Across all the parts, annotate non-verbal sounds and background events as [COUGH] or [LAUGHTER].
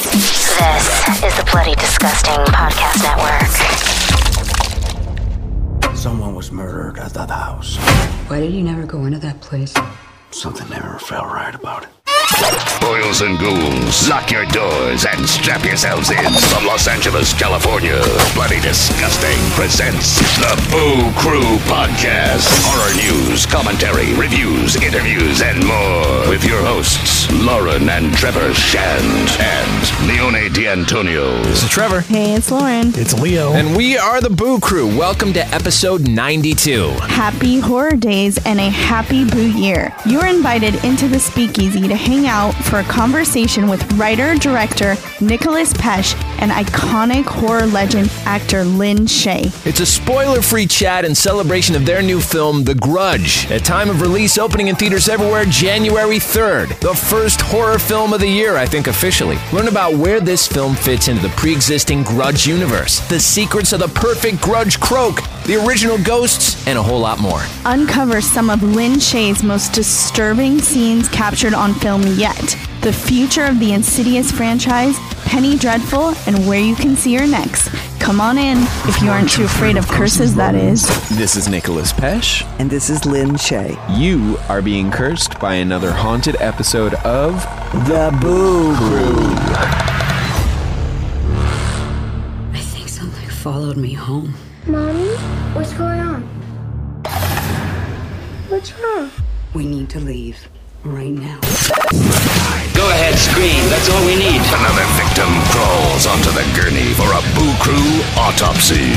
This is the Bloody Disgusting Podcast Network. Someone was murdered at that house. Why did you never go into that place? Something never felt right about it. Boils and ghouls, lock your doors and strap yourselves in. From Los Angeles, California, Bloody Disgusting presents the Boo Crew Podcast. Horror news, commentary, reviews, interviews, and more. With your hosts, Lauren and Trevor Shand and Leone D'Antonio. This is Trevor. Hey, it's Lauren. It's Leo. And we are the Boo Crew. Welcome to episode 92. Happy horror days and a happy boo year. You're invited into the speakeasy to hang out for a conversation with writer director Nicolas Pesce and iconic horror legend actor Lin Shaye. It's a spoiler free chat in celebration of their new film, The Grudge. At time of release, opening in theaters everywhere January 3rd. The first horror film of the year, I think, officially. Learn about where this film fits into the pre existing Grudge universe, the secrets of the perfect Grudge croak, the original ghosts, and a whole lot more. Uncover some of Lin Shaye's most disturbing scenes captured on film yet. The future of the Insidious franchise, Penny Dreadful, and where you can see her next. Come on in if you aren't too afraid of curses, that is. This is Nicolas Pesce. And this is Lin Shaye. You are being cursed by another haunted episode of The Boo Crew. I think something followed me home. Mommy, what's going on? What's wrong? We need to leave right now. Go ahead, scream. That's all we need. Another victim crawls onto the gurney for a Boo Crew autopsy.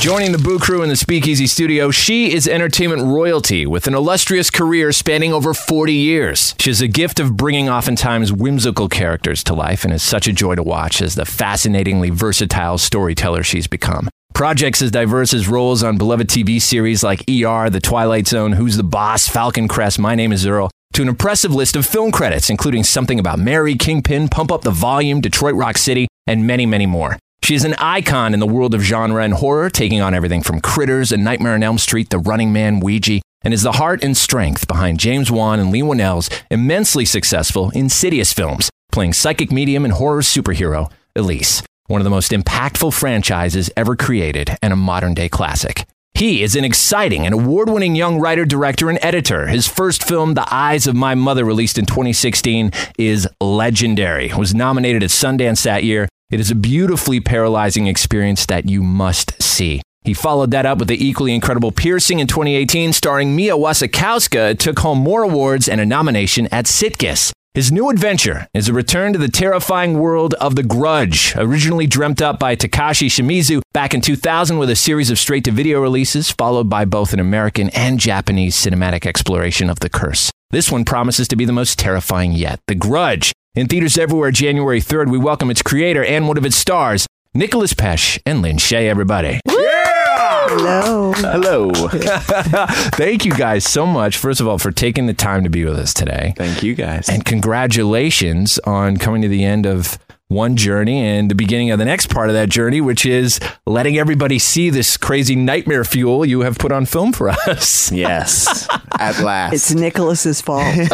Joining the Boo Crew in the Speakeasy studio, she is entertainment royalty with an illustrious career spanning over 40 years. She has a gift of bringing oftentimes whimsical characters to life and is such a joy to watch as the fascinatingly versatile storyteller she's become. Projects as diverse as roles on beloved TV series like ER, The Twilight Zone, Who's the Boss, Falcon Crest, My Name is Earl, to an impressive list of film credits, including Something About Mary, Kingpin, Pump Up the Volume, Detroit Rock City, and many, many more. She is an icon in the world of genre and horror, taking on everything from Critters and Nightmare on Elm Street, The Running Man, Ouija, and is the heart and strength behind James Wan and Leigh Whannell's immensely successful Insidious films, playing psychic medium and horror superhero Elise, one of the most impactful franchises ever created and a modern day classic. He is an exciting and award winning young writer, director, and editor. His first film, The Eyes of My Mother, released in 2016, is legendary. It was nominated at Sundance that year. It is a beautifully paralyzing experience that you must see. He followed that up with the equally incredible Piercing in 2018, starring Mia Wasikowska. It took home more awards and a nomination at Sitges. His new adventure is a return to the terrifying world of The Grudge, originally dreamt up by Takashi Shimizu back in 2000 with a series of straight to video releases, followed by both an American and Japanese cinematic exploration of the curse. This one promises to be the most terrifying yet The Grudge. In theaters everywhere January 3rd, we welcome its creator and one of its stars, Nicolas Pesce and Lin Shaye, everybody. Hello. Hello. [LAUGHS] Thank you guys so much, first of all, for taking the time to be with us today. Thank you guys. And congratulations on coming to the end of one journey and the beginning of the next part of that journey, which is letting everybody see this crazy nightmare fuel you have put on film for us. [LAUGHS] yes, at last. It's Nicolas's fault. [LAUGHS]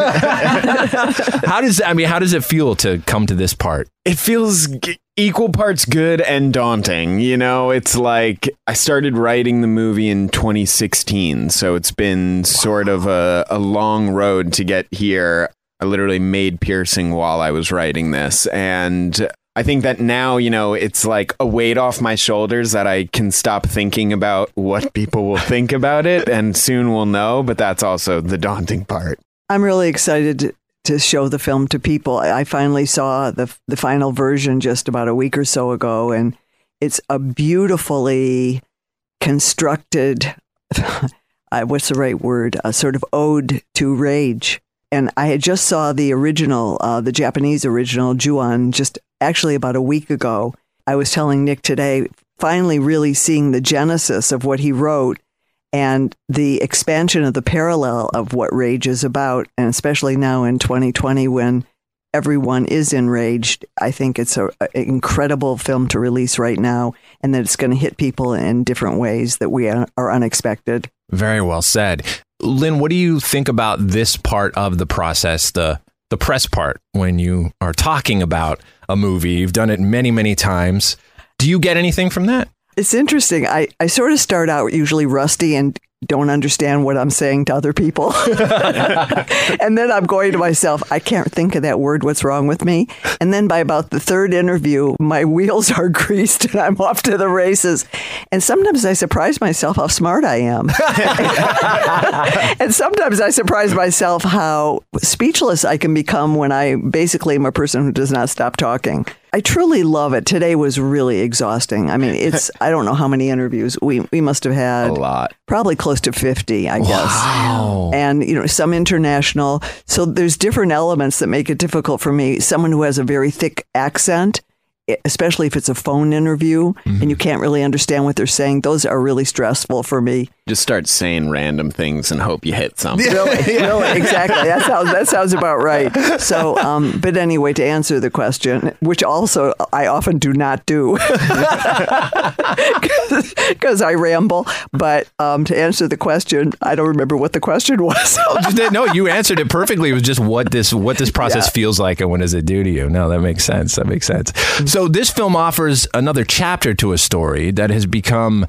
how does I mean, how does it feel to come to this part? it feels g- equal parts good and daunting. You know, it's like I started writing the movie in 2016, so it's been sort of a, a long road to get here. I literally made piercing while I was writing this. And I think that now, you know, it's like a weight off my shoulders that I can stop thinking about what people will think about it and soon we'll know. But that's also the daunting part. I'm really excited to, show the film to people. I finally saw the the final version just about a week or so ago, and it's a beautifully constructed. [LAUGHS] uh, what's the right word? A sort of ode to rage. And I had just saw the original, uh, the Japanese original Ju-on, just actually about a week ago. I was telling Nick today, finally really seeing the genesis of what he wrote and the expansion of the parallel of what rage is about, and especially now in 2020 when everyone is enraged. I think it's a, a incredible film to release right now, and that it's going to hit people in different ways that we are, are unexpected. Very well said. Lin, what do you think about this part of the process, the the press part, when you are talking about a movie? You've done it many, many times. Do you get anything from that? It's interesting. I, I sort of start out usually rusty and don't understand what I'm saying to other people. [LAUGHS] and then I'm going to myself, I can't think of that word. What's wrong with me? And then by about the third interview, my [LAUGHS] wheels are greased and I'm off to the races. And sometimes I surprise myself how smart I am. [LAUGHS] and sometimes I surprise myself how speechless I can become when I basically am a person who does not stop talking. I truly love it. Today was really exhausting. I mean, it's [LAUGHS] I don't know how many interviews we we must have had. A lot. Probably close to 50, I guess. Wow. And you know, some international. So there's different elements that make it difficult for me. Someone who has a very thick accent, especially if it's a phone interview and mm-hmm. you can't really understand what they're saying, those are really stressful for me. Just start saying random things and hope you hit something. Really, [LAUGHS] really, exactly. That sounds that sounds about right. So, um, but anyway, to answer the question, which also I often do not do, [LAUGHS] because I ramble. But um, to answer the question, I don't remember what the question was. [LAUGHS] no, you answered it perfectly. It was just what this what this process feels like and what does it do to you. No, that makes sense. That makes sense. So this film offers another chapter to a story that has become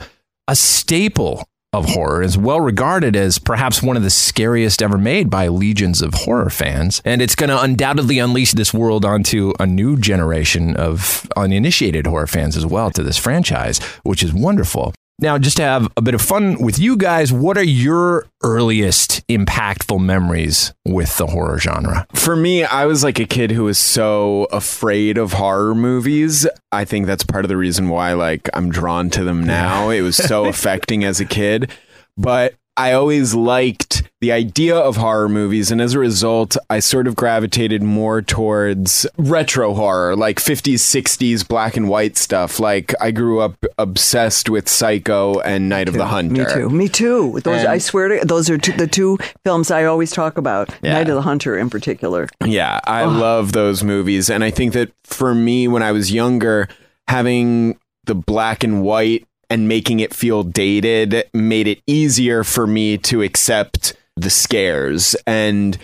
a staple of horror is well regarded as perhaps one of the scariest ever made by legions of horror fans. And it's going to undoubtedly unleash this world onto a new generation of uninitiated horror fans as well to this franchise, which is wonderful. Now, just to have a bit of fun with you guys, what are your earliest impactful memories with the horror genre? For me, I was like a kid who was so afraid of horror movies. I think that's part of the reason why like I'm drawn to them now. It was so [LAUGHS] affecting as a kid. But I always liked the idea of horror movies, and as a result, I sort of gravitated more towards retro horror, like 50s, 60s, black and white stuff. Like I grew up obsessed with Psycho and Night of the Hunter. Me too. Me too. Those And- I swear to those are two, the two films I always talk about. Yeah. Night of the Hunter in particular. Yeah, I love those movies. And I think that for me, when I was younger, having the black and white and making it feel dated made it easier for me to accept the scares. And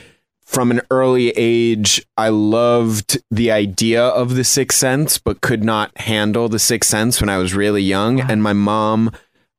from an early age, I loved the idea of the Sixth Sense, but could not handle the Sixth Sense when I was really young. And my mom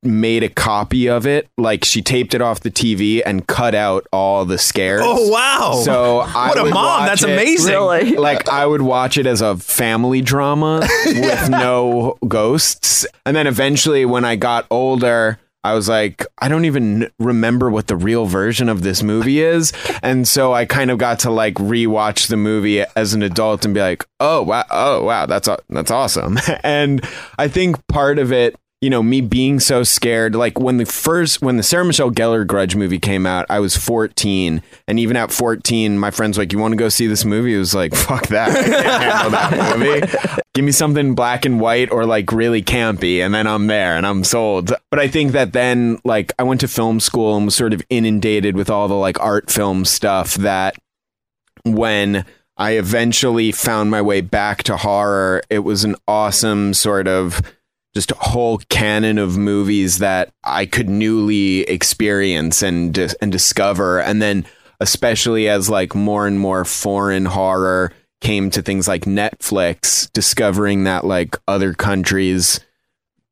made a copy of it. Like she taped it off the TV and cut out all the scares. Oh, wow. So [LAUGHS] I What a mom. That's it- amazing. [LAUGHS] Really? Like I would watch it as a family drama [LAUGHS] with no ghosts. And then eventually when I got older, I was like, I don't even remember what the real version of this movie is. And so I kind of got to like rewatch the movie as an adult and be like, oh wow, oh wow, that's that's awesome. [LAUGHS] And I think part of it you know, me being so scared. Like when the first, when the Sarah Michelle Gellar Grudge movie came out, I was 14. And even at 14, my friends like, you want to go see this movie? It was like, fuck that. I can't handle that movie. Give me something black and white or like really campy. And then I'm there and I'm sold. But I think that then, like, I went to film school and was sort of inundated with all the like art film stuff that when I eventually found my way back to horror, it was an awesome sort of just a whole canon of movies that I could newly experience and and discover. And then especially as like more and more foreign horror came to things like Netflix discovering that like other countries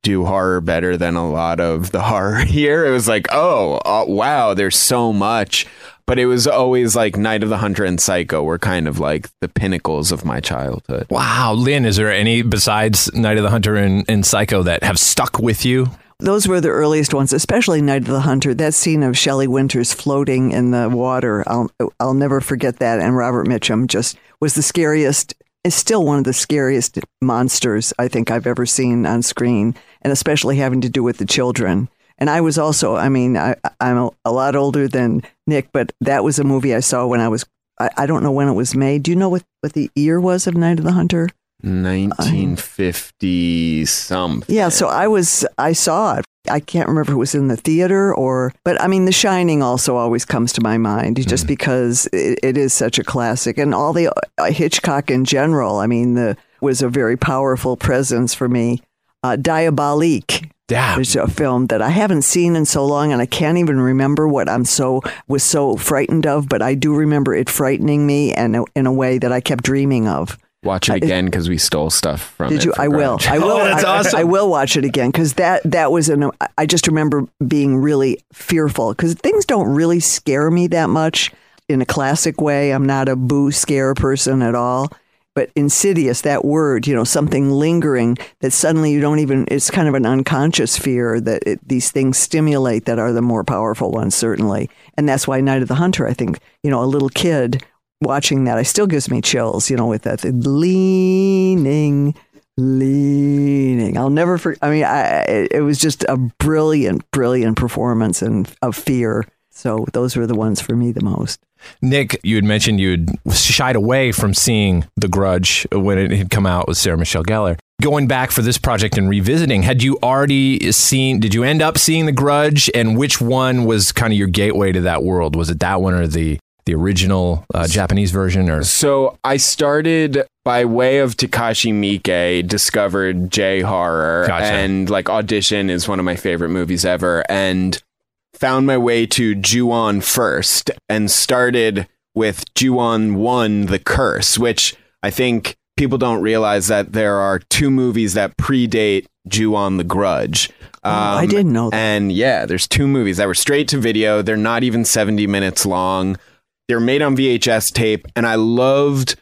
do horror better than a lot of the [LAUGHS] horror here it was like oh uh, wow there's so much but it was always like Night of the Hunter and Psycho were kind of like the pinnacles of my childhood Wow, Lin, is there any besides Night of the Hunter and, and Psycho that have stuck with you? Those were the earliest ones, especially Night of the Hunter. That scene of Shelley Winters floating in the water, I'll I'll never forget that. And Robert Mitchum just was the scariest. Is still one of the scariest monsters I think I've ever seen on screen, and especially having to do with the children. And I was also, I mean, I, I'm a, a lot older than Nick, but that was a movie I saw when I was, I, I don't know when it was made. Do you know what, what the year was of Night of the Hunter? 1950 something. Yeah, so I was I saw it. I can't remember if it was in the theater or, but I mean, The Shining also always comes to my mind just because it, it is such a classic, and all the uh, Hitchcock in general. I mean, the was a very powerful presence for me. Uh, Diabolique. Yeah. There's a film that I haven't seen in so long, and I can't even remember what I'm so was so frightened of. But I do remember it frightening me, and in a way that I kept dreaming of. Watch it again because we stole stuff from Did you? I will. I [LAUGHS] oh, will. Oh, that's I, awesome. I will watch it again because that that was an. I just remember being really fearful because things don't really scare me that much in a classic way. I'm not a boo scare person at all. But insidious, that word, you know, something lingering that suddenly you don't even. It's kind of an unconscious fear that it, these things stimulate that are the more powerful ones, certainly. And that's why Night of the Hunter. I think you know, a little kid watching that, I still gives me chills. You know, with that leaning leaning. I'll never forget. I mean, I, it it was just a brilliant, brilliant performance and of fear. So those were the ones for me the most. Nick, you had mentioned you had shied away from seeing The Grudge when it had come out with Sarah Michelle Gellar. Going back for this project and revisiting, had you already seen, did you end up seeing The Grudge? And which one was kind of your gateway to that world? Was it that one or the, the original uh, Japanese version? Or So I started by way of Takashi Miike, discovered J horror, Gotcha. and like Audition is one of my favorite movies ever, and found my way to Ju-on first, and started with Ju-on One: The Curse, which I think people don't realize that there are two movies that predate Ju-on: The Grudge. Um, I didn't know that. And yeah, there's two movies that were straight to video. They're not even 70 minutes long. They're made on VHS tape, and I loved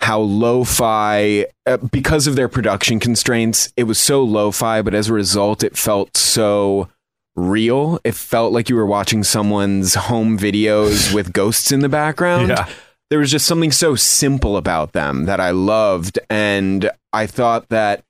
how lo-fi uh, because of their production constraints it was so lo-fi but as a result it felt so real it felt like you were watching someone's home videos [LAUGHS] with ghosts in the background Yeah. there was just something so simple about them that i loved and i thought that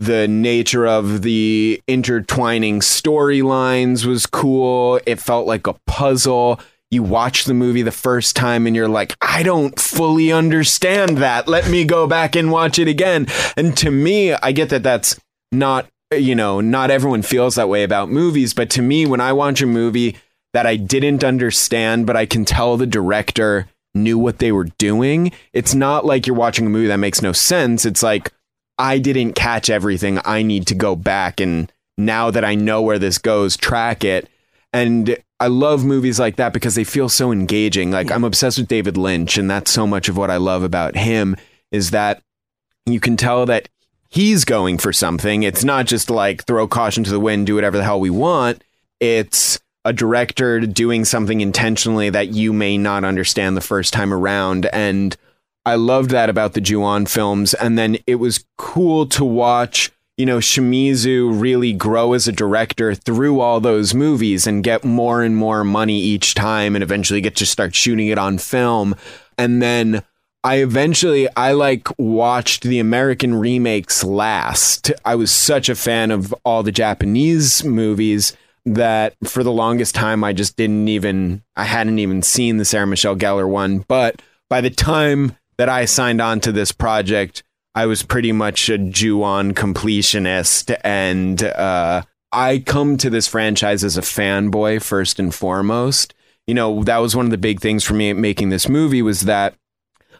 the nature of the intertwining storylines was cool. It felt like a puzzle. You watch the movie the first time and you're like, I don't fully understand that. Let me go back and watch it again. And to me, I get that that's not, you know, not everyone feels that way about movies. But to me, when I watch a movie that I didn't understand, but I can tell the director knew what they were doing, it's not like you're watching a movie that makes no sense. It's like, I didn't catch everything. I need to go back and now that I know where this goes, track it. And I love movies like that because they feel so engaging. Like I'm obsessed with David Lynch and that's so much of what I love about him is that you can tell that he's going for something. It's not just like throw caution to the wind, do whatever the hell we want. It's a director doing something intentionally that you may not understand the first time around and I loved that about the Ju-on films. And then it was cool to watch, you know, Shimizu really grow as a director through all those movies and get more and more money each time and eventually get to start shooting it on film. And then I eventually I like watched the American remakes last. I was such a fan of all the Japanese movies that for the longest time I just didn't even I hadn't even seen the Sarah Michelle Gellar one. But by the time that I signed on to this project, I was pretty much a Ju-on completionist and uh I come to this franchise as a fanboy first and foremost. You know, that was one of the big things for me making this movie was that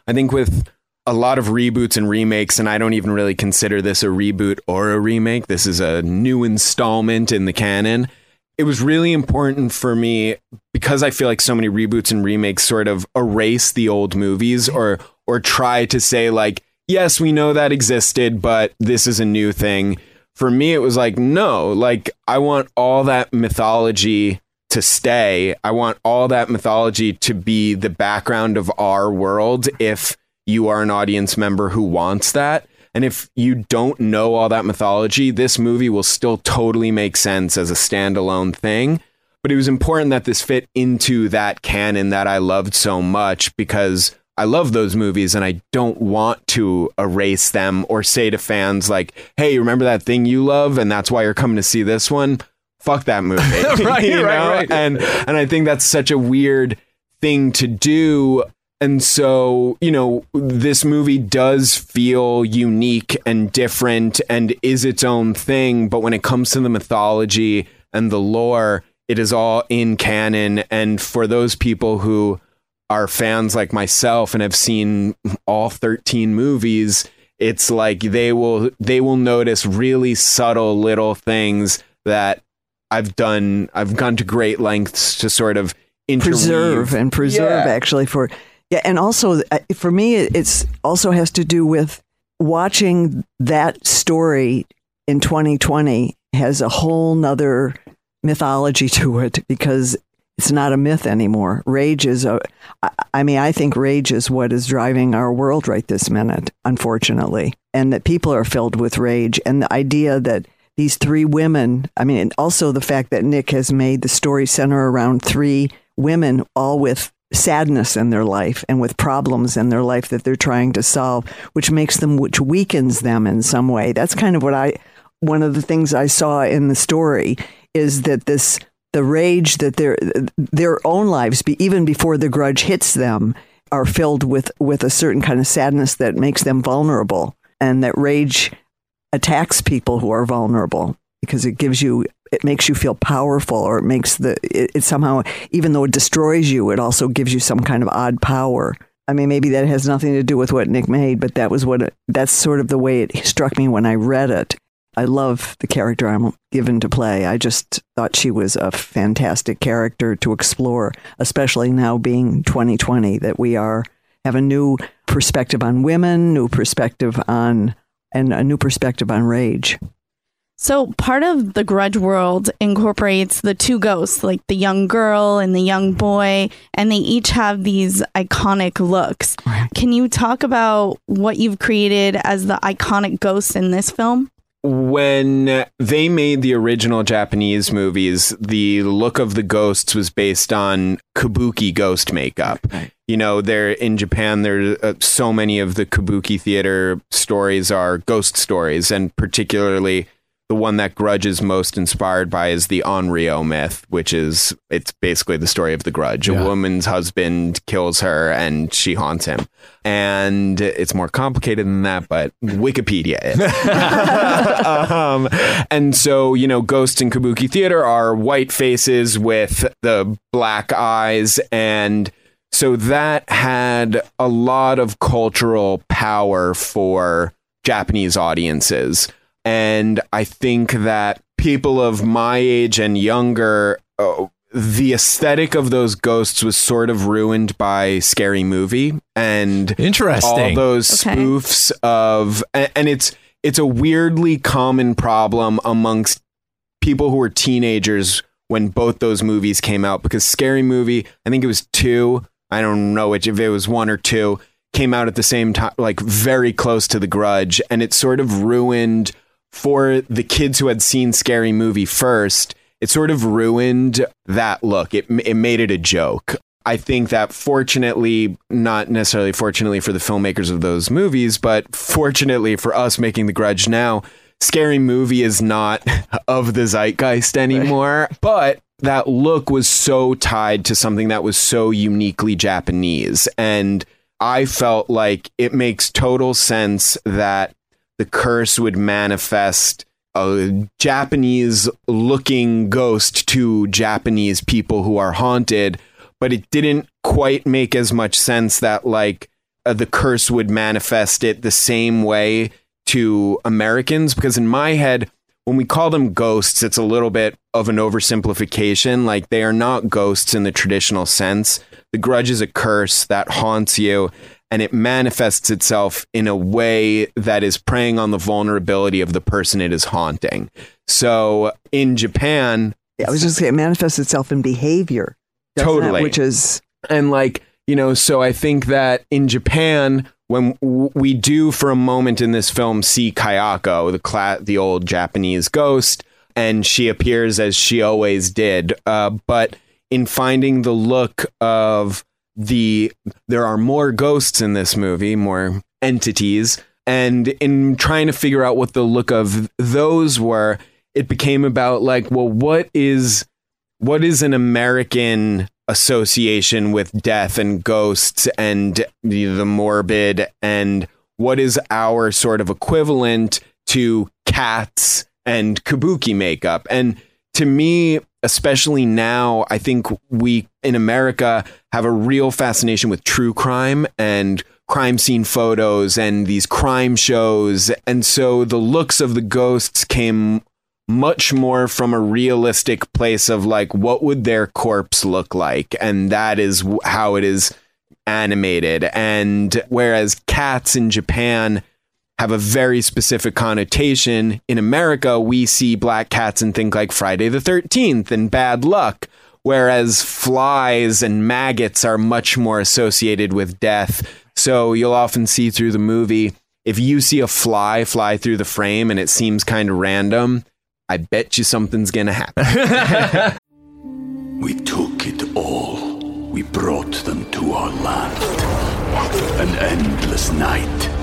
I think with a lot of reboots and remakes, and I don't even really consider this a reboot or a remake. This is a new installment in the canon. It was really important for me because I feel like so many reboots and remakes sort of erase the old movies or or try to say like, yes, we know that existed, but this is a new thing. For me, it was like, no, like I want all that mythology to stay. I want all that mythology to be the background of our world if you are an audience member who wants that. And if you don't know all that mythology, this movie will still totally make sense as a standalone thing. But it was important that this fit into that canon that I loved so much because I love those movies and I don't want to erase them or say to fans like, "Hey, remember that thing you love and that's why you're coming to see this one?" Fuck that movie. [LAUGHS] Right, [LAUGHS] You right, know? right. And and I think that's such a weird thing to do And so, you know, this movie does feel unique and different and is its own thing. But when it comes to the mythology and the lore, it is all in canon. And for those people who are fans like myself and have seen all 13 movies, it's like they will they will notice really subtle little things that I've done I've gone to great lengths to sort of interweave. preserve and preserve Yeah. actually for yeah and also uh, for me it- it's also has to do with watching that story in 2020 has a whole nother mythology [LAUGHS] to it because it's not a myth anymore rage is a, I mean i think rage is what is driving our world right this minute unfortunately and that people are filled with rage and the idea that these three women i mean and also the fact that nick has made the story center around three women all with sadness in their life and with problems in their life that they're trying to solve which makes them which weakens them in some way. That's kind of what i one of the things i saw in the story is that this the rage that their their own lives be even before the grudge hits them are filled with with a certain kind of sadness that makes them vulnerable and that rage attacks people who are vulnerable because it gives you it makes you feel powerful or it makes the it, it somehow even though it destroys you it also gives you some kind of odd power. I mean maybe that has nothing to do with what nick made but that was what it, that's sort of the way it struck me when i read it. I love the character i'm given to play. I just thought she was a fantastic character to explore especially now being 2020 that we are have a new perspective on women new perspective on and a new perspective on rage So part of the grudge world incorporates the two ghosts, like the young girl and the young boy, and they each have these iconic looks. Can you talk about what you've created as the iconic ghosts in this film? When they made the original Japanese movies, the look of the ghosts was based on kabuki ghost makeup. You know, there in Japan, there uh, so many of the kabuki theater stories are ghost stories, and particularly the one that Grudge is most inspired by is the Onryo myth, which is it's basically the story of the Grudge. A woman's husband kills her, and she haunts him. And it's more complicated than that, but Wikipedia it. [LAUGHS] um, and so, you know, ghosts in kabuki theater are white faces with the black eyes. And so that had a lot of cultural power for Japanese audiences. And I think that people of my age and younger, uh, the aesthetic of those ghosts was sort of ruined by Scary Movie and Interesting. all those Okay. spoofs of, and, and it's it's a weirdly common problem amongst people who were teenagers when both those movies came out because Scary Movie, I think it was two, I don't know which if it was one or two, came out at the same time, like very close to The Grudge, and it sort of ruined for the kids who had seen Scary Movie first. It sort of ruined that look. It it made it a joke. I think that fortunately, not necessarily fortunately for the filmmakers of those movies, but fortunately for us making The Grudge now, Scary Movie is not [LAUGHS] of the zeitgeist anymore. But that look was so tied to something that was so uniquely Japanese. And I felt like it makes total sense that the curse would manifest a Japanese looking ghost to Japanese people who are haunted, but it didn't quite make as much sense that like uh, the curse would manifest it the same way to Americans because in my head when we call them ghosts it's a little bit of an oversimplification. Like they are not ghosts in the traditional sense. The grudge is a curse that haunts you and it manifests itself in a way that is preying on the vulnerability of the person it is haunting. So in Japan, Yeah, I was just saying, it manifests itself in behavior. it? totally, Which is and like you know, so I think that in Japan, when we do for a moment in this film see Kayako, the cla- the old Japanese ghost, and she appears as she always did, uh, but in finding the look of the there are more ghosts in this movie, more entities, and in trying to figure out what the look of those were, it became about like, well, what is what is an American association with death and ghosts and the, the morbid and what is our sort of equivalent to cats and kabuki makeup. And to me, especially now, I think we in America have a real fascination with true crime and crime scene photos and these crime shows. And so the looks of the ghosts came much more from a realistic place of like, what would their corpse look like? And that is how it is animated. And whereas cats in Japan have a very specific connotation, in America, we see black cats and think like Friday the 13th and bad luck. Whereas flies and maggots are much more associated with death. So you'll often see through the movie, if you see a fly fly through the frame and it seems kind of random, I bet you something's gonna happen. [LAUGHS] we took it all. We brought them to our land. An endless night,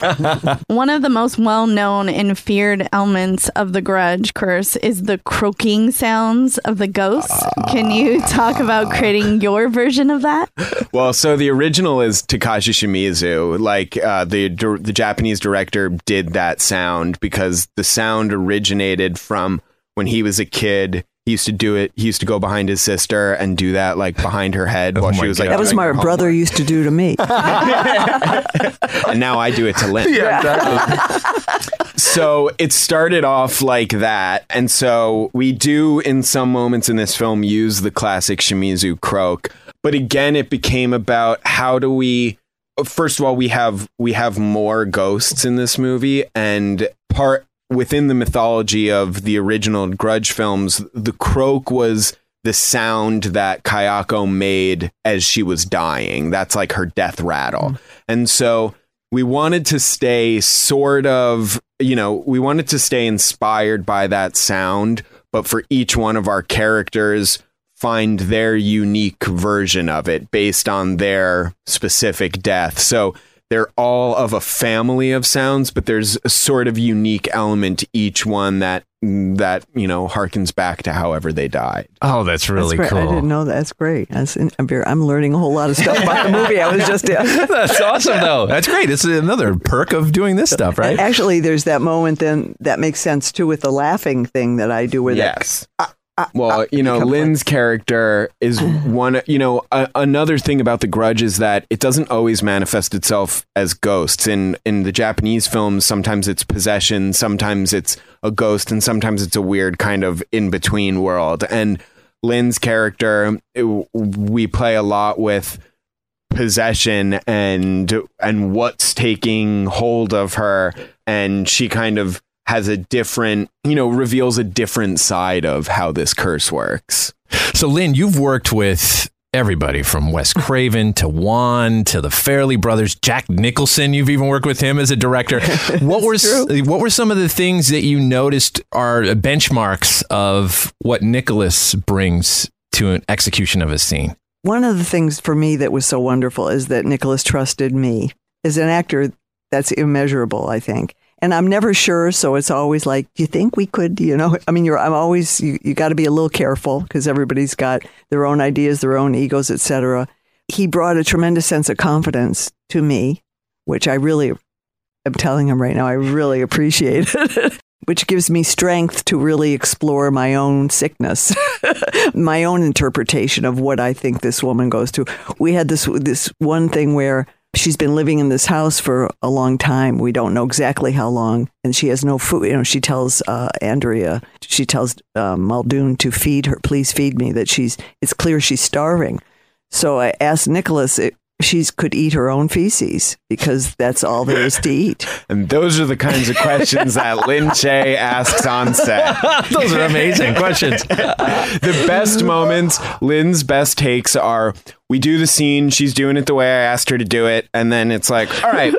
[LAUGHS] One of the most well known and feared elements of the grudge curse is the croaking sounds of the ghosts. Can you talk about creating your version of that? well, so the original is Takashi Shimizu. Like uh, the the Japanese director did that sound because the sound originated from when he was a kid he used to do it. He used to go behind his sister and do that, like behind her head, oh while Oh she my was like. That was my her brother used to do to me. [LAUGHS] and now I do it to Lin. [LAUGHS] Yeah, exactly. Um, so it started off like that. And so we do, in some moments in this film, use the classic Shimizu croak. But again, it became about how do we. First of all, we have we have more ghosts in this movie, and part within the mythology of the original Grudge films, the croak was the sound that Kayako made as she was dying. That's like her death rattle. Mm. And so we wanted to stay sort of, you know, we wanted to stay inspired by that sound, but for each one of our characters, find their unique version of it based on their specific death. So they're all of a family of sounds, but there's a sort of unique element to each one that that you know harkens back to however they died. Oh, that's really that's cool. I didn't know that. That's great. That's, I'm, very, I'm learning a whole lot of stuff about the movie I was just [LAUGHS] in. that's awesome, though. That's great. It's another perk of doing this stuff, right? Actually, there's that moment then that makes sense too with the laughing thing that I do with yes. it. Uh, well, you know, Lin's character is [LAUGHS] one. You know, a, another thing about the Grudge is that it doesn't always manifest itself as ghosts. In in the Japanese films, sometimes it's possession, sometimes it's a ghost, and sometimes it's a weird kind of in between world. And Lin's character, it, we play a lot with possession and and what's taking hold of her, and she kind of has a different, you know, reveals a different side of how this curse works. So, Lin, you've worked with everybody from Wes [LAUGHS] Craven to Wan to the Farrelly brothers, Jack Nicholson. You've even worked with him as a director. [LAUGHS] What were what were some of the things that you noticed are benchmarks of what Nicolas brings to an execution of a scene? One of the things for me that was so wonderful is that Nicolas trusted me as an actor. That's immeasurable, I think and I'm never sure. So it's always like, do you think we could, you know, I mean, you're, I'm always, you, you got to be a little careful because everybody's got their own ideas, their own egos, etc. He brought a tremendous sense of confidence to me, which I really, I'm telling him right now, I really appreciate it. [LAUGHS] which gives me strength to really explore my own sickness, [LAUGHS] my own interpretation of what I think this woman goes through. We had this this one thing where she's been living in this house for a long time. We don't know exactly how long, and she has no food. You know, she tells uh, Andrea, she tells uh, Muldoon to feed her. Please feed me. That she's. It's clear she's starving. So I asked Nicolas she could eat her own feces because that's all there is to eat. [LAUGHS] And those are the kinds of questions that Lin Shaye asks on set. [LAUGHS] those are amazing questions. the best moments, Lin's best takes are we do the scene, she's doing it the way I asked her to do it, and then it's like, all right,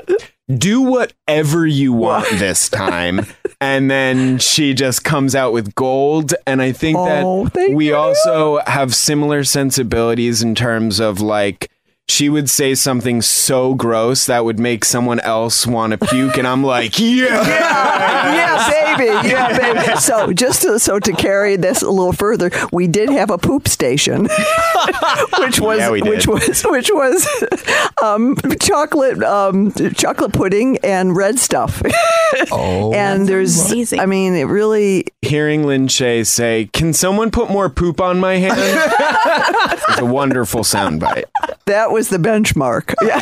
do whatever you want this time. and then she just comes out with gold. And I think Oh, that we you. also have similar sensibilities in terms of like. She would say something so gross that would make someone else want to puke, and I'm like, [LAUGHS] yeah, yeah, [LAUGHS] baby, [LAUGHS] yeah, baby. So just to, so to carry this a little further, we did have a poop station, [LAUGHS] which was Yeah, which was which was um, chocolate um, chocolate pudding and red stuff. Oh, [LAUGHS] and there's, I mean, it really. hearing Lin Shaye say, "Can someone put more poop on my hand?" is a wonderful soundbite. That was the benchmark. Yeah.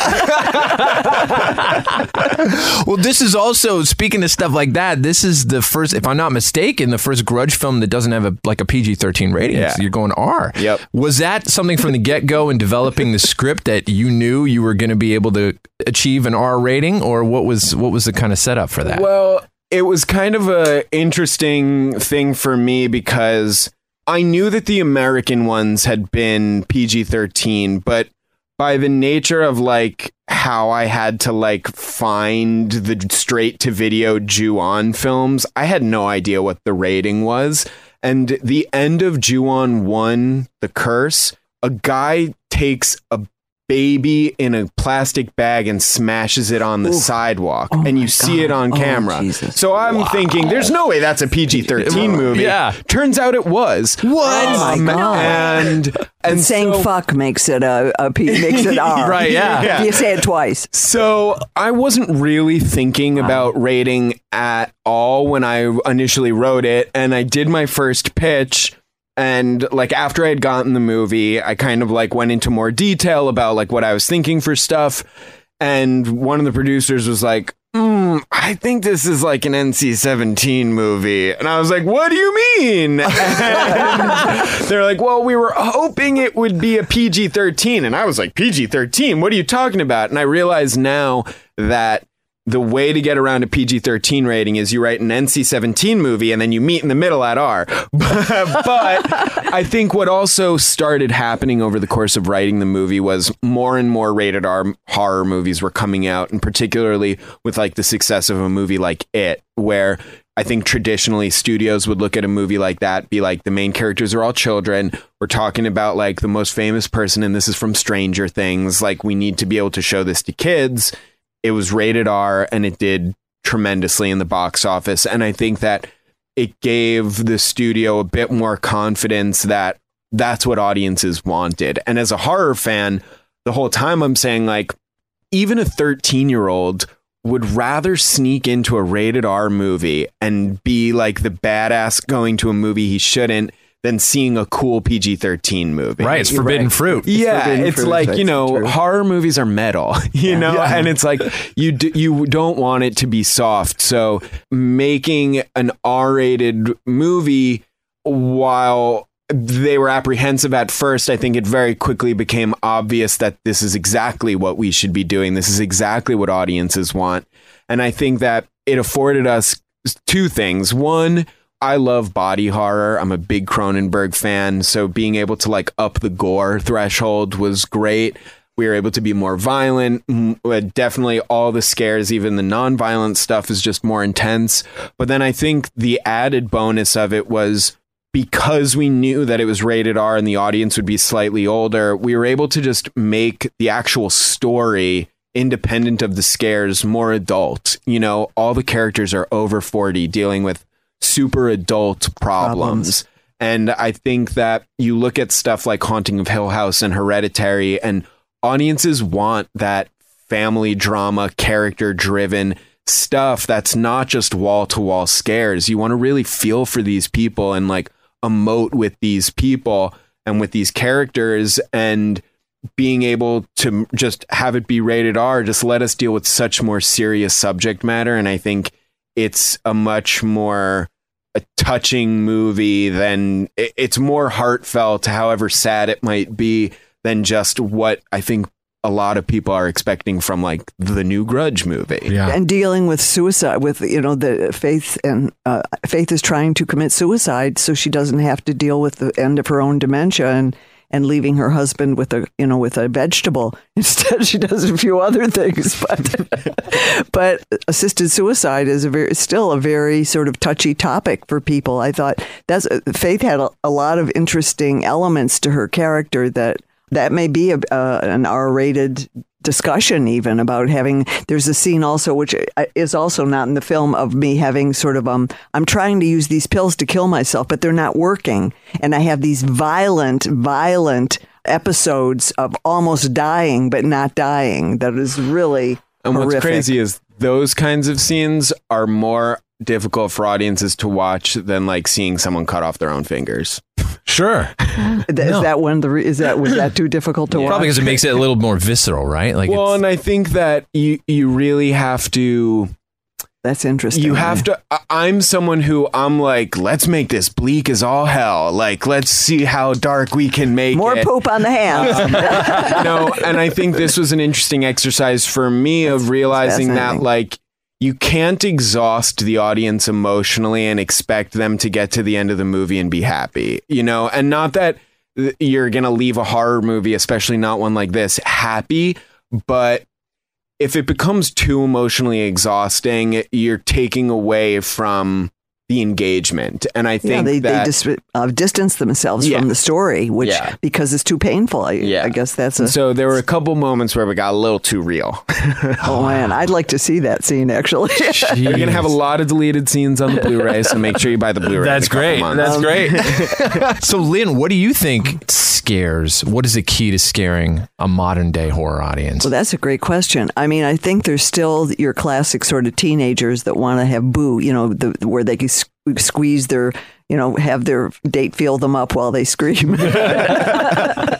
well, this is also speaking of stuff like that. This is the first, if I'm not mistaken, the first Grudge film that doesn't have a like a PG-13 rating. Yeah. So you're going R. Yep. Was that something from the get-go in developing the script that you knew you were going to be able to achieve an R rating, or what was what was the kind of setup for that? Well, it was kind of a interesting thing for me because I knew that the American ones had been PG-13, but by the nature of like how I had to like find the straight to video Ju-on films, I had no idea what the rating was. And the end of Ju-on 1, The Curse, a guy takes a baby in a plastic bag and smashes it on the sidewalk oh and you see it on Oh, camera. Jesus. so I'm thinking there's no way that's a PG-13 movie. Yeah. Turns out it was. What? Um, oh, my God. And and And saying so- fuck makes it a, a P, makes it [LAUGHS] R. Right, yeah. If you say it twice. So I wasn't really thinking about rating at all when I initially wrote it, and I did my first pitch. And like after I had gotten the movie, I kind of like went into more detail about like what I was thinking for stuff. And one of the producers was like, mm, I think this is like an NC 17 movie. And I was like, what do you mean? [LAUGHS] They're like, well, we were hoping it would be a PG 13. And I was like, PG 13? What are you talking about? And I realize now that the way to get around a PG 13 rating is you write an NC 17 movie and then you meet in the middle at R. [LAUGHS] but I think what also started happening over the course of writing the movie was more and more rated R horror movies were coming out, and particularly with like the success of a movie like It, where I think traditionally studios would look at a movie like that, be like, the main characters are all children. We're talking about like the most famous person, and this is from Stranger Things. Like, we need to be able to show this to kids. It was rated R and it did tremendously in the box office. And I think that it gave the studio a bit more confidence that that's what audiences wanted. And as a horror fan, the whole time I'm saying, like, even a 13 year old would rather sneak into a rated R movie and be like the badass going to a movie he shouldn't than seeing a cool PG 13 movie. right, it's forbidden fruit. Yeah, forbidden it's fruit, like you know, true. horror movies are metal, [LAUGHS] you know, and it's like you do, you don't want it to be soft. So making an R-rated movie while they were apprehensive at first, I think it very quickly became obvious that this is exactly what we should be doing. This is exactly what audiences want. And I think that it afforded us two things. One, I love body horror. I'm a big Cronenberg fan, so being able to like up the gore threshold was great. We were able to be more violent. Uh, Definitely all the scares, even the non-violent stuff is just more intense. But then I think the added bonus of it was because we knew that it was rated R and the audience would be slightly older, we were able to just make the actual story independent of the scares more adult. You know, all the characters are over 40 dealing with super adult problems. And I think that you look at stuff like Haunting of Hill House and Hereditary, and audiences want that family drama, character driven stuff that's not just wall to wall scares. You want to really feel for these people and like emote with these people and with these characters and being able to just have it be rated R just let us deal with such more serious subject matter and I think it's a much more touching movie than it- it's more heartfelt however sad it might be than just what I think a lot of people are expecting from like the new grudge movie Yeah. and dealing with suicide with you know the faith and uh, faith is trying to commit suicide so she doesn't have to deal with the end of her own dementia and and leaving her husband with a you know with a vegetable. [LAUGHS] Instead, she does a few other things. [LAUGHS] But but assisted suicide is a very still a very sort of touchy topic for people. I thought that's Faith had a, a lot of interesting elements to her character that that may be a, uh, an R-rated discussion even about having there's a scene also which is also not in the film of me having sort of um I'm trying to use these pills to kill myself but they're not working. And I have these violent violent episodes of almost dying but not dying. That is really And what's crazy is those kinds of scenes are more difficult for audiences to watch than like seeing someone cut off their own fingers. Sure. [LAUGHS] Is that one of the re- is that was that too difficult to watch? Probably because it makes it a little more visceral, right? Like, well, and I think that you you really have to. That's interesting. You have to. I- I'm someone who I'm like, let's make this bleak as all hell. Like, let's see how dark we can make More it. poop on the hands. Um, no, and I think this was an interesting exercise for me of realizing that like you can't exhaust the audience emotionally and expect them to get to the end of the movie and be happy. You know, and not that you're going to leave a horror movie, especially not one like this, happy, but if it becomes too emotionally exhausting, you're taking away from the engagement. And I yeah, think they, that they dis- uh, distance themselves Yeah. from the story, which Yeah. because it's too painful. I, I guess that's a. so there were a couple moments where we got a little too real. [LAUGHS] oh man, I'd like to see that scene actually. [LAUGHS] We're gonna have a lot of deleted scenes on the Blu-ray, so make sure you buy the Blu-ray. That's in a couple great. months. That's great. [LAUGHS] so, Lin, what do you think scares? What is the key to scaring a modern day horror audience? Well, that's a great question. I mean, I think there's still your classic sort of teenagers that want to have boo, you know, the, where they can s- squeeze their, you know, have their date feel them up while they scream. [LAUGHS]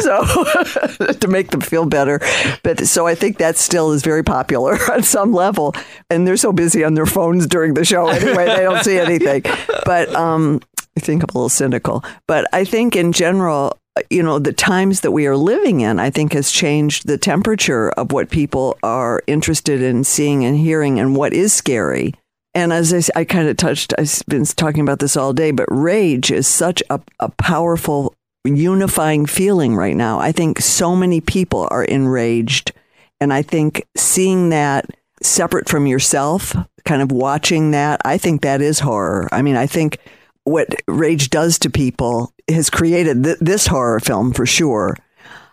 so [LAUGHS] to make them feel better. But so I think that still is very popular [LAUGHS] on some level. And they're so busy on their phones during the show anyway, they don't see anything. But um, I think I'm a little cynical. But I think in general, you know, the times that we are living in, I think has changed the temperature of what people are interested in seeing and hearing and what is scary. And as I kind of touched, I've been talking about this all day, but rage is such a, a powerful unifying feeling right now. I think so many people are enraged. And I think seeing that separate from yourself, kind of watching that, I think that is horror. I mean, I think what rage does to people has created th- this horror film for sure.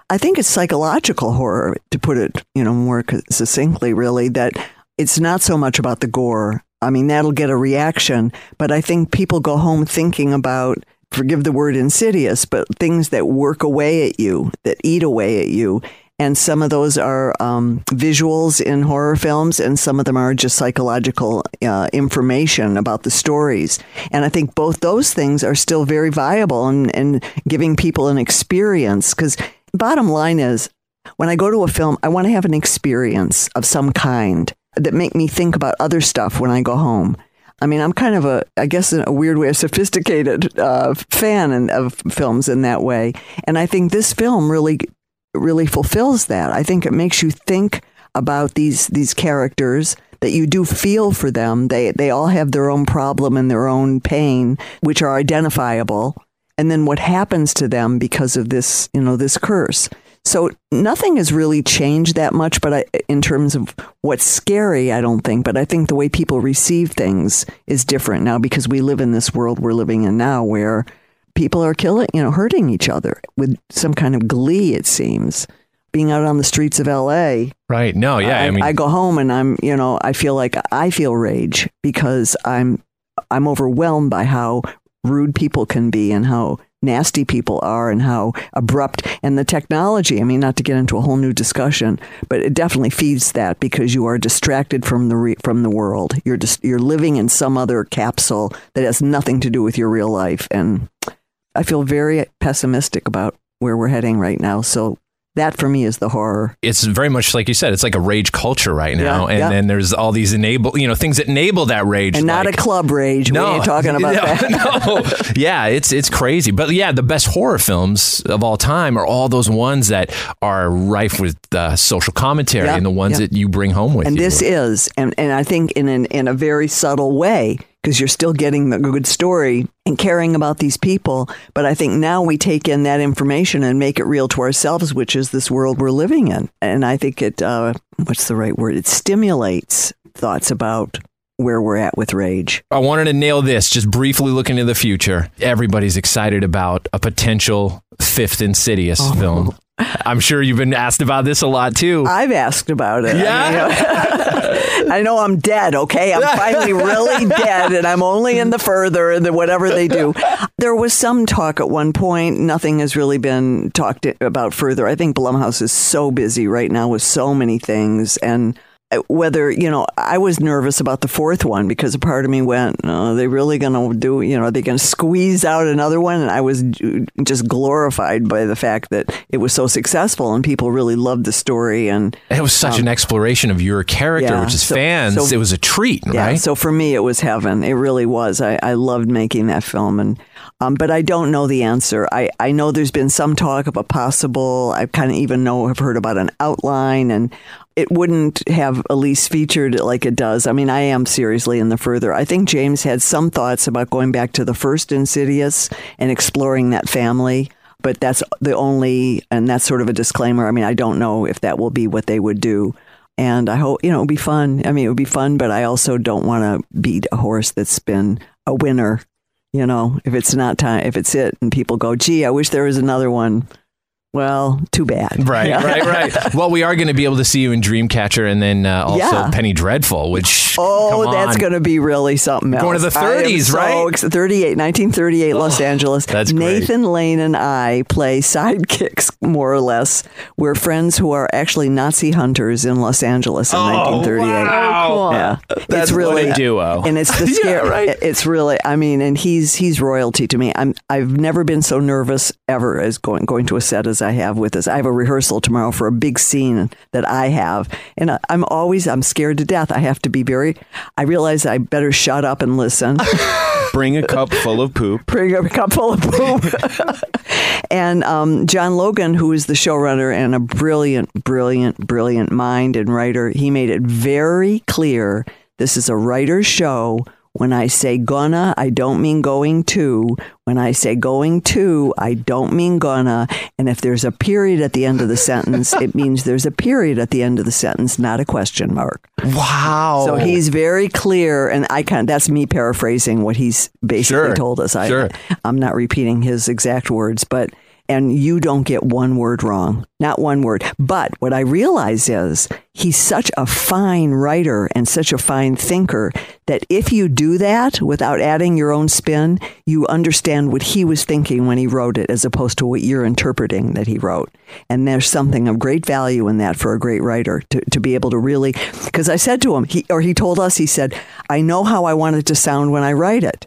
I think it's psychological horror, to put it, you know, more succinctly, really, that it's not so much about the gore. I mean, that'll get a reaction, but I think people go home thinking about, forgive the word insidious, but things that work away at you, that eat away at you. And some of those are um, visuals in horror films, and some of them are just psychological uh, information about the stories. And I think both those things are still very viable and, and giving people an experience. Because bottom line is, when I go to a film, I want to have an experience of some kind that make me think about other stuff when I go home. I mean, I'm kind of a, I guess, in a weird way, a sophisticated uh, fan in, of films in that way. And I think this film really, really fulfills that. I think it makes you think about these these characters that you do feel for them. They they all have their own problem and their own pain, which are identifiable. And then what happens to them because of this, you know, this curse. So nothing has really changed that much, but I, in terms of what's scary, I don't think. But I think the way people receive things is different now because we live in this world we're living in now where people are killing, you know, hurting each other with some kind of glee. It seems being out on the streets of L.A. Right. No, yeah. I, I, mean, I go home and I'm, you know, I feel like I feel rage because I'm, I'm overwhelmed by how rude people can be and how nasty people are and how abrupt and the technology. I mean, not to get into a whole new discussion, but it definitely feeds that because you are distracted from the re- from the world. You're just you're living in some other capsule that has nothing to do with your real life, and I feel very pessimistic about where we're heading right now. So that for me is the horror. it's very much like you said. It's like a rage culture right now, Yeah, and yeah. then there's all these enable, you know, things that enable that rage, And not like- a club rage. we ain't talking about [LAUGHS] no, that. [LAUGHS] no. Yeah, it's it's crazy. But yeah, the best horror films of all time are all those ones that are rife with uh, social commentary and the ones that you bring home with you. and you. this is and, and i think in an, in a very subtle way because you're still getting the good story and caring about these people. But I think now we take in that information and make it real to ourselves, which is this world we're living in. And I think it, uh, what's the right word? It stimulates thoughts about where we're at with rage. I wanted to nail this, just briefly looking into the future. Everybody's excited about a potential fifth Insidious Oh. film. I'm sure you've been asked about this a lot too. I've asked about it. Yeah? I, mean, [LAUGHS] I know I'm dead, okay? I'm [LAUGHS] finally really dead and I'm only in the further and whatever they do. There was some talk at one point. Nothing has really been talked about further. I think Blumhouse is so busy right now with so many things and whether you know i was nervous about the fourth one because a part of me went oh, are they really going to do you know are they going to squeeze out another one and i was just glorified by the fact that it was so successful and people really loved the story and it was such an exploration of your character, Um, yeah, which is so- fans. so- it was a treat, yeah, right? so for me, it was heaven. It really was. I, I loved making that film, and um, but I don't know the answer. I, I know there's been some talk of a possible. I kind of even know have heard about an outline, and it wouldn't have Elise featured like it does. I mean, I am seriously in the further. I think James had some thoughts about going back to the first Insidious and exploring that family. But that's the only, and that's sort of a disclaimer. I mean, I don't know if that will be what they would do and I hope you know it would be fun. I mean, it would be fun, but I also don't want to beat a horse that's been a winner. You know, if it's not time, if it's it, and people go, "Gee, I wish there was another one." Well, too bad. Right, Yeah. right, right. [LAUGHS] Well, we are going to be able to see you in Dreamcatcher and then uh, also Yeah. Penny Dreadful, which Oh, come that's going to be really something else. Going to the 30s, so right? ex- 38, 1938, Los Angeles. that's great. Nathan Lane and I play sidekicks, more or less. We're friends who are actually Nazi hunters in Los Angeles in 1938. Oh, cool. Yeah, That's it's really what a duo. [LAUGHS] and it's the [LAUGHS] scare. right. It's really, I mean, and he's he's royalty to me. I'm I've never been so nervous ever as going going to a set as I have with this. I have a rehearsal tomorrow for a big scene that I have, and I'm always I'm scared to death. I have to be very. I realize I better shut up and listen. [LAUGHS] Bring a cup full of poop. Bring a cup full of poop. [LAUGHS] and um, John Logan, who is the showrunner and a brilliant, brilliant, brilliant mind and writer, he made it very clear this is a writer's show. When I say gonna, I don't mean going to. When I say going to, I don't mean gonna. And if there's a period at the end of the sentence, it means there's a period at the end of the sentence, not a question mark. Wow. So he's very clear, and I kind of, that's me paraphrasing what he's basically Sure, told us. I, sure. I'm not repeating his exact words, but and you don't get one word wrong, not one word. But what I realize is he's such a fine writer and such a fine thinker that if you do that without adding your own spin, you understand what he was thinking when he wrote it as opposed to what you're interpreting that he wrote. And there's something of great value in that for a great writer to, to be able to really, because I said to him, he, or he told us, he said, I know how I want it to sound when I write it.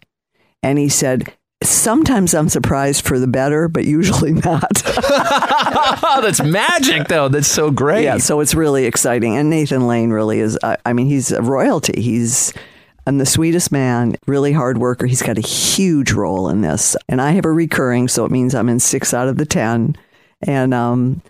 And he said, Sometimes I'm surprised for the better, but usually [LAUGHS] not. [LAUGHS] that's magic, though. That's so great. Yeah, so it's really exciting. And Nathan Lane really is, I, I mean, he's a royalty. He's and the sweetest man, really hard worker. He's got a huge role in this. And I have a recurring, so it means I'm in six out of the 10. And um,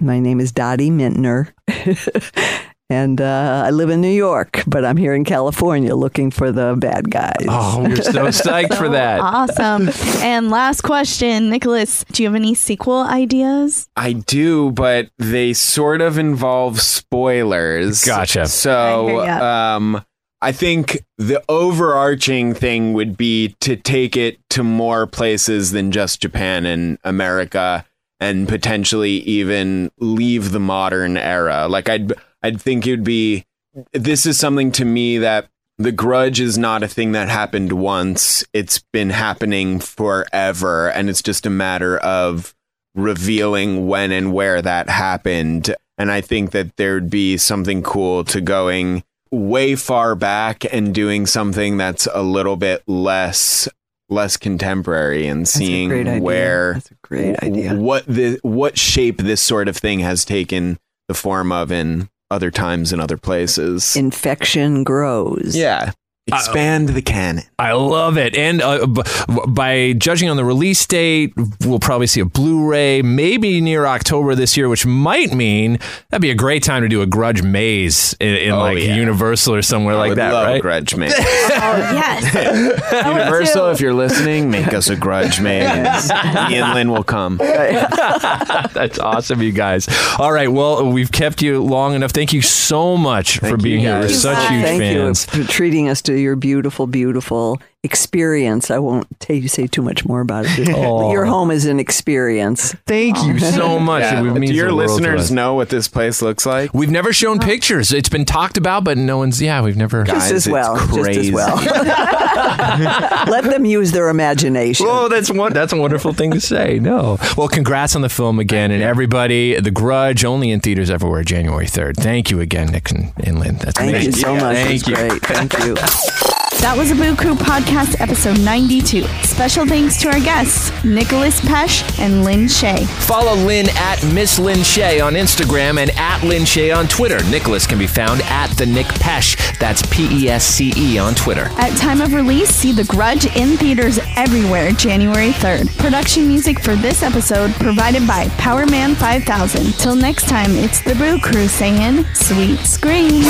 my name is Dottie Minter. [LAUGHS] and uh, I live in New York, but I'm here in California looking for the bad guys. Oh, we're so [LAUGHS] psyched for that. [LAUGHS] Awesome. and last question, Nicolas, do you have any sequel ideas? I do, but they sort of involve spoilers. Gotcha. So, hear ya. um, I think the overarching thing would be to take it to more places than just Japan and America, and potentially even leave the modern era. Like I'd, I'd think it'd be. This is something to me that the grudge is not a thing that happened once. It's been happening forever, and it's just a matter of revealing when and where that happened. And I think that there'd be something cool to going way far back and doing something that's a little bit less less contemporary and seeing where That's a great idea. what the what shape this sort of thing has taken the form of in other times in other places. Infection grows. yeah. Expand the canon. I love it. And uh, b- by judging on the release date, we'll probably see a Blu ray maybe near October this year, which might mean that'd be a great time to do a Grudge Maze in, in Oh, like yeah. Universal or somewhere I like would that, love right? Grudge Maze. [LAUGHS] [LAUGHS] Oh, yes. Universal, if you're listening, make us a Grudge Maze. [LAUGHS] Ian Lin will come. That's awesome, you guys. All right. Well, we've kept you long enough. Thank you so much for being here. We're such huge Thank fans. you for treating us to your beautiful, beautiful experience. I won't t- say too much more about it. Aw. [LAUGHS] Oh. Your home is an experience. Thank you so [LAUGHS] much. Yeah, do your the world to listeners know what this place looks like? We've never shown pictures. It's been talked about, but no one's. Yeah, we've never. Just Guys, as it's well. Just as well. [LAUGHS] Let them use their imagination. Oh, that's one. That's a wonderful thing to say. No. Well, congrats on the film again, and everybody. The Grudge only in theaters everywhere, January third. Thank you again, Nick and Lin. That's Thank amazing. you so much. Thank It's you. great. Thank you. That was a Boo Crew Podcast, episode 92. Special thanks to our guests, Nicolas Pesce and Lin Shaye. Follow Lin at Miss Lin Shaye on Instagram and at Lin Shaye on Twitter. Nicolas can be found at the Nick Pesce. That's P E S C E on Twitter. At time of release, see The Grudge in theaters everywhere January 3rd. Production music for this episode provided by Powerman 5000. Till next time, it's the Boo Crew saying, sweet screams.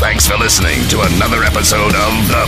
Thanks for listening to another episode of the